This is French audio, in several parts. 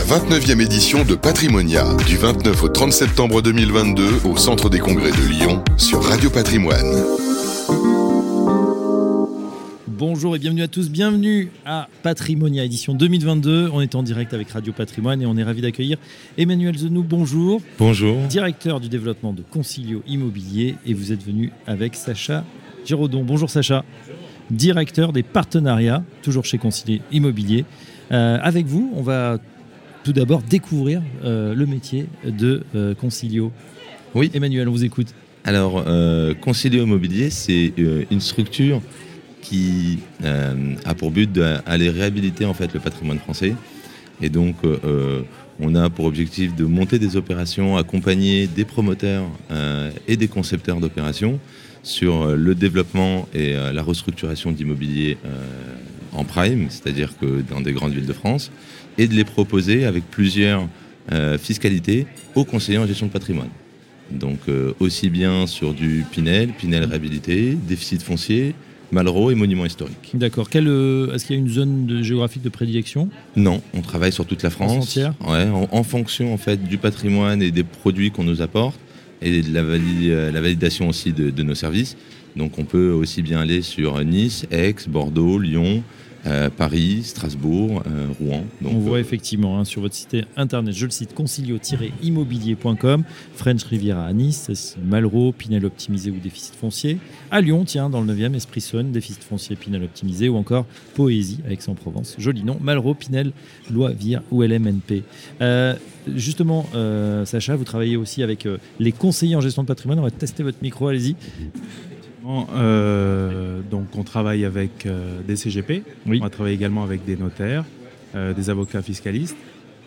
la 29e édition de Patrimonia, du 29 au 30 septembre 2022 au Centre des Congrès de Lyon sur Radio Patrimoine. Bonjour et bienvenue à tous, bienvenue à Patrimonia édition 2022. On est en direct avec Radio Patrimoine et on est ravi d'accueillir Emmanuel Zenou. Bonjour. Bonjour. Directeur du développement de Concilio Immobilier et vous êtes venu avec Sacha Giraudon. Bonjour Sacha. Directeur des partenariats, toujours chez Concilio Immobilier. Euh, avec vous, on va tout d'abord découvrir euh, le métier de euh, Concilio. Oui. Emmanuel, on vous écoute. Alors, Concilio Immobilier, c'est une structure qui a pour but d'aller réhabiliter en fait le patrimoine français. Et donc, on a pour objectif de monter des opérations, accompagner des promoteurs et des concepteurs d'opérations sur le développement et la restructuration d'immobilier en prime, c'est-à-dire que dans des grandes villes de France, et de les proposer avec plusieurs euh, fiscalités aux conseillers en gestion de patrimoine. Donc euh, aussi bien sur du Pinel, Pinel réhabilité, déficit foncier, Malraux et monuments historiques. D'accord. Euh, est-ce qu'il y a une zone géographique de prédilection? Non, on travaille sur toute la France. entière? Ouais, en, fonction en fait du patrimoine et des produits qu'on nous apporte et de la, validation aussi de, de, nos services. Donc on peut aussi bien aller sur Nice, Aix, Bordeaux, Lyon, euh, Paris, Strasbourg, euh, Rouen. On voit euh, effectivement hein, sur votre site internet, je le cite, concilio-immobilier.com, French Riviera à Nice, Malraux, Pinel optimisé ou déficit foncier. À Lyon, tiens, dans le 9e, Esprit déficit foncier, Pinel optimisé ou encore Poésie, Aix-en-Provence. Joli nom, Malraux, Pinel, Loisvire ou LMNP. justement, Sacha, vous travaillez aussi avec les conseillers en gestion de patrimoine. On va tester votre micro, allez-y. Euh, donc on travaille avec euh, des CGP, on va travailler également avec des notaires, euh, des avocats fiscalistes.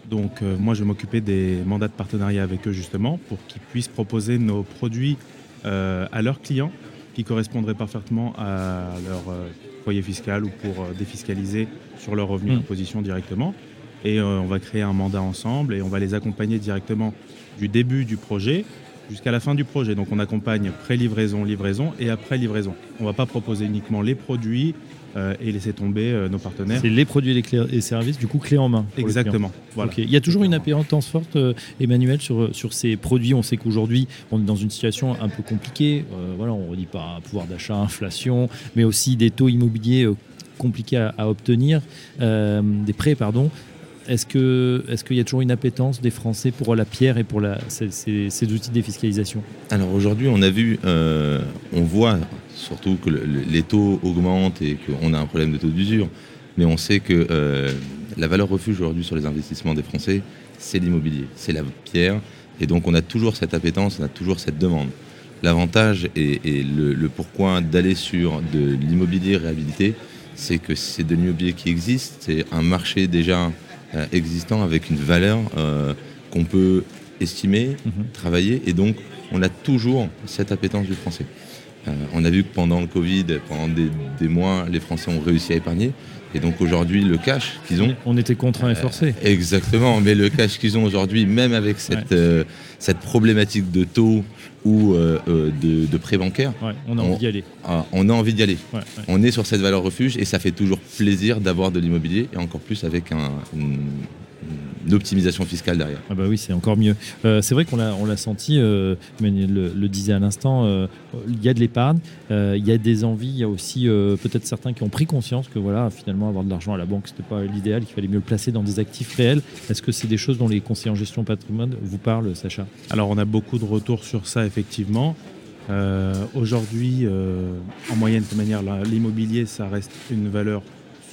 Donc moi je vais m'occuper des mandats de partenariat avec eux justement pour qu'ils puissent proposer nos produits à leurs clients qui correspondraient parfaitement à leur foyer fiscal ou pour défiscaliser sur leur revenu mmh. d'imposition directement. Et on va créer un mandat ensemble et on va les accompagner directement du début du projet jusqu'à la fin du projet. Donc on accompagne pré-livraison, livraison et après livraison. On ne va pas proposer uniquement les produits euh, et laisser tomber euh, nos partenaires. C'est les produits et les services, du coup clé en main. Exactement. Il y a toujours une appétence forte, euh, Emmanuel, sur, sur ces produits. On sait qu'aujourd'hui, on est dans une situation un peu compliquée. voilà, on ne dit pas pouvoir d'achat, inflation, mais aussi des taux immobiliers compliqués à, à obtenir, des prêts, pardon. Est-ce qu'il y a toujours une appétence des Français pour la pierre et pour ces, outils de défiscalisation? Alors aujourd'hui, on a vu, euh, on voit surtout que les taux augmentent et qu'on a un problème de taux d'usure. Mais on sait que euh, la valeur refuge aujourd'hui sur les investissements des Français, c'est l'immobilier, c'est la pierre. Et donc on a toujours cette appétence, on a toujours cette demande. L'avantage et, le, pourquoi d'aller sur de l'immobilier réhabilité, c'est que c'est de l'immobilier qui existe, c'est un marché déjà euh, existant avec une valeur euh, qu'on peut estimer, mhm. travailler, et donc on a toujours cette appétence du français. Euh, on a vu que pendant le Covid, pendant des, mois, les Français ont réussi à épargner. Et donc aujourd'hui, le cash qu'ils ont. On était contraints et forcés. exactement, mais le cash qu'ils ont aujourd'hui, même avec cette, cette problématique de taux ou de, de prêt bancaire, on a envie d'y aller. On a envie d'y aller. on est sur cette valeur refuge et ça fait toujours plaisir d'avoir de l'immobilier et encore plus avec un, une, d'optimisation fiscale derrière. Ah bah oui, c'est encore mieux. Euh, c'est vrai qu'on l'a, on l'a senti, euh, le, le, disait à l'instant, euh, il y a de l'épargne, il y a des envies, il y a aussi peut-être certains qui ont pris conscience que voilà, finalement, avoir de l'argent à la banque, c'était pas l'idéal, qu'il fallait mieux le placer dans des actifs réels. Est-ce que c'est des choses dont les conseillers en gestion patrimoine vous parlent, Sacha? Alors, on a beaucoup de retours sur ça, effectivement. aujourd'hui, en moyenne, de manière, l'immobilier, ça reste une valeur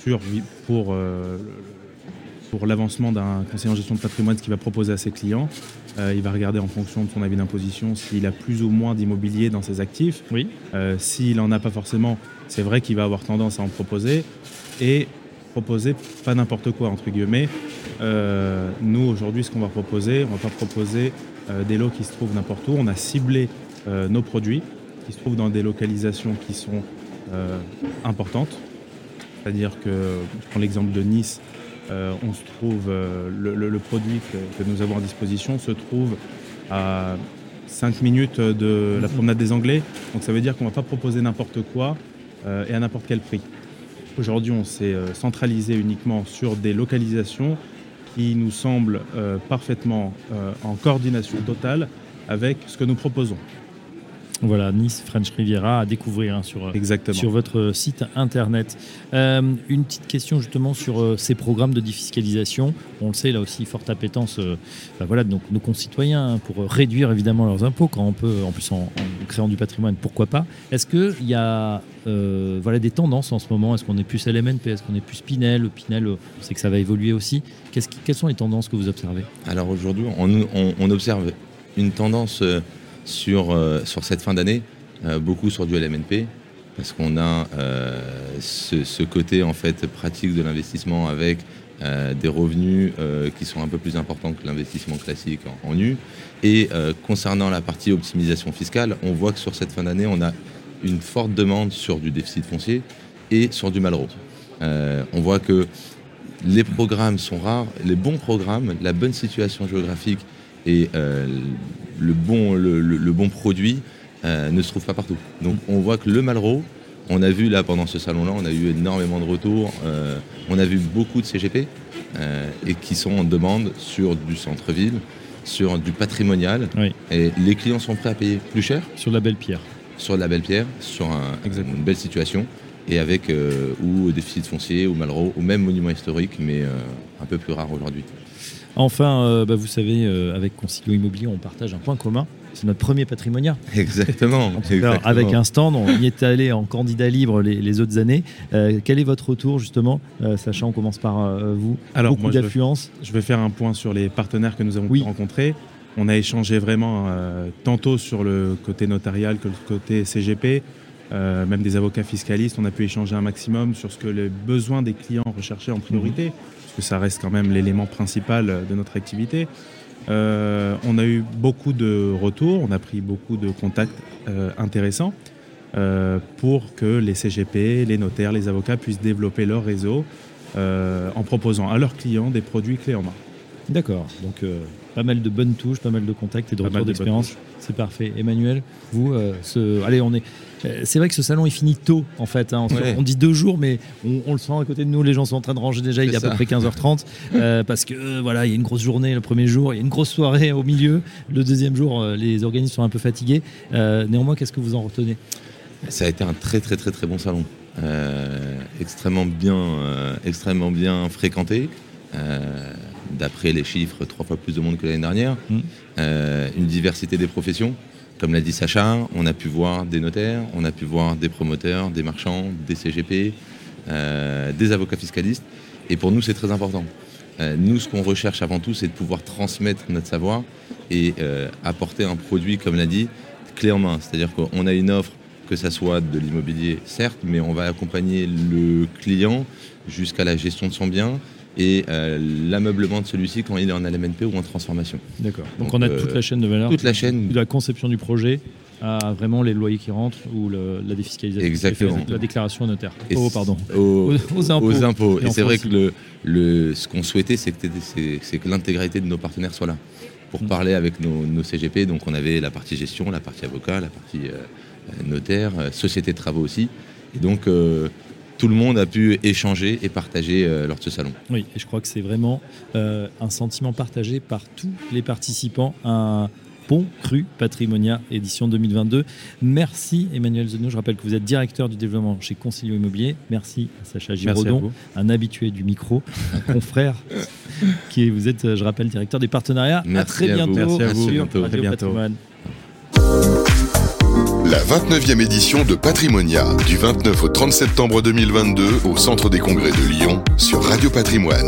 sûre pour pour l'avancement d'un conseiller en gestion de patrimoine, ce qu'il va proposer à ses clients. Euh, il va regarder en fonction de son avis d'imposition s'il a plus ou moins d'immobilier dans ses actifs. Oui. Euh, s'il n'en a pas forcément, c'est vrai qu'il va avoir tendance à en proposer. Et proposer pas n'importe quoi, entre guillemets. Euh, nous, aujourd'hui, ce qu'on va proposer, on ne va pas proposer des lots qui se trouvent n'importe où. On a ciblé nos produits qui se trouvent dans des localisations qui sont importantes. C'est-à-dire que, je prends l'exemple de Nice, on se trouve, euh, le, produit que, nous avons à disposition se trouve à 5 minutes de la mhm. promenade des Anglais. Donc ça veut dire qu'on ne va pas proposer n'importe quoi euh, et à n'importe quel prix. Aujourd'hui, on s'est centralisé uniquement sur des localisations qui nous semble parfaitement en coordination totale avec ce que nous proposons. Voilà, Nice French Riviera à découvrir hein, sur, sur votre site internet. Euh, une petite question justement sur euh, ces programmes de défiscalisation. On le sait, là aussi, forte appétence euh, bah voilà, donc, nos concitoyens hein, pour réduire évidemment leurs impôts quand on peut, en plus en, créant du patrimoine, pourquoi pas. Est-ce qu'il y a voilà, des tendances en ce moment? Est-ce qu'on est plus LMNP Est-ce qu'on est plus Pinel? Pinel, on sait que ça va évoluer aussi. quelles sont les tendances que vous observez? Alors aujourd'hui, on, on, observe une tendance sur, euh, sur cette fin d'année, euh, beaucoup sur du LMNP, parce qu'on a euh, ce, côté en fait pratique de l'investissement avec des revenus qui sont un peu plus importants que l'investissement classique en, nu. Et concernant la partie optimisation fiscale, on voit que sur cette fin d'année, on a une forte demande sur du déficit foncier et sur du malraux. on voit que les programmes sont rares, les bons programmes, la bonne situation géographique et le bon, le, bon produit euh, ne se trouve pas partout. Donc on voit que le Malraux, on a vu là pendant ce salon-là, on a eu énormément de retours. Euh, on a vu beaucoup de CGP euh, et qui sont en demande sur du centre-ville, sur du patrimonial. Et les clients sont prêts à payer plus cher. Sur la belle pierre. Sur la belle pierre, sur une belle situation. Et avec ou déficit foncier, ou Malraux, ou même monument historique, mais un peu plus rare aujourd'hui. Enfin, euh, bah, vous savez, euh, avec Concilio Immobilier, on partage un point commun. C'est notre premier patrimonial. Exactement. avec un stand, on y est allé en candidat libre les, autres années. Euh, quel est votre retour justement, sachant on commence par vous Alors, beaucoup d'affluence. Je, vais faire un point sur les partenaires que nous avons pu rencontrer. On a échangé vraiment tantôt sur le côté notarial que le côté CGP. Même des avocats fiscalistes, on a pu échanger un maximum sur ce que les besoins des clients recherchaient en priorité. Mhm parce que ça reste quand même l'élément principal de notre activité. Euh, on a eu beaucoup de retours, on a pris beaucoup de contacts euh, intéressants euh, pour que les CGP, les notaires, les avocats puissent développer leur réseau en proposant à leurs clients des produits clés en main. D'accord, donc pas mal de bonnes touches, pas mal de contacts et de retours d'expérience. C'est parfait. Emmanuel, vous, ce... allez, on est euh, c'est vrai que ce salon est fini tôt en fait. Hein. On, dit deux jours, mais on, le sent à côté de nous. Les gens sont en train de ranger déjà. Il est à peu près 15h30 euh, parce que euh, voilà, il y a une grosse journée le premier jour, il y a une grosse soirée au milieu. Le deuxième jour, les organismes sont un peu fatigués. néanmoins, qu'est-ce que vous en retenez? Ça a été un très très très très bon salon, extrêmement bien, extrêmement bien fréquenté. D'après les chiffres, trois fois plus de monde que l'année dernière. Mmh. une diversité des professions. Comme l'a dit Sacha, on a pu voir des notaires, on a pu voir des promoteurs, des marchands, des CGP, euh, des avocats fiscalistes. Et pour nous, c'est très important. Euh, nous, ce qu'on recherche avant tout, c'est de pouvoir transmettre notre savoir et euh, apporter un produit, comme l'a dit, clé en main. C'est-à-dire qu'on a une offre, que ça soit de l'immobilier, certes, mais on va accompagner le client jusqu'à la gestion de son bien, et euh, l'ameublement de celui-ci quand il est en LMNP ou en transformation. D'accord. Donc, on a toute la chaîne de valeur. Toute la chaîne. De la conception du projet à vraiment les loyers qui rentrent ou la défiscalisation. Exactement. La déclaration notaire. oh, pardon. Aux, impôts. Et, c'est vrai que le, le, ce qu'on souhaitait, c'est que, que l'intégralité de nos partenaires soit là pour mm. parler avec nos, CGP. Donc on avait la partie gestion, la partie avocat, la partie euh, notaire, euh, société de travaux aussi. Et donc tout le monde a pu échanger et partager euh, lors de ce salon. Oui, et je crois que c'est vraiment euh, un sentiment partagé par tous les participants. Un bon cru Patrimonia édition 2022. Merci Emmanuel Zeno. Je rappelle que vous êtes directeur du développement chez Concilio Immobilier. Merci à Sacha Giraudon, un habitué du micro, un confrère qui vous êtes, je rappelle, directeur des partenariats. Merci à très bientôt. Merci à vous. bientôt. Patrimoine. La 29e édition de Patrimonia, du 29 au 30 septembre 2022 au Centre des Congrès de Lyon sur Radio Patrimoine.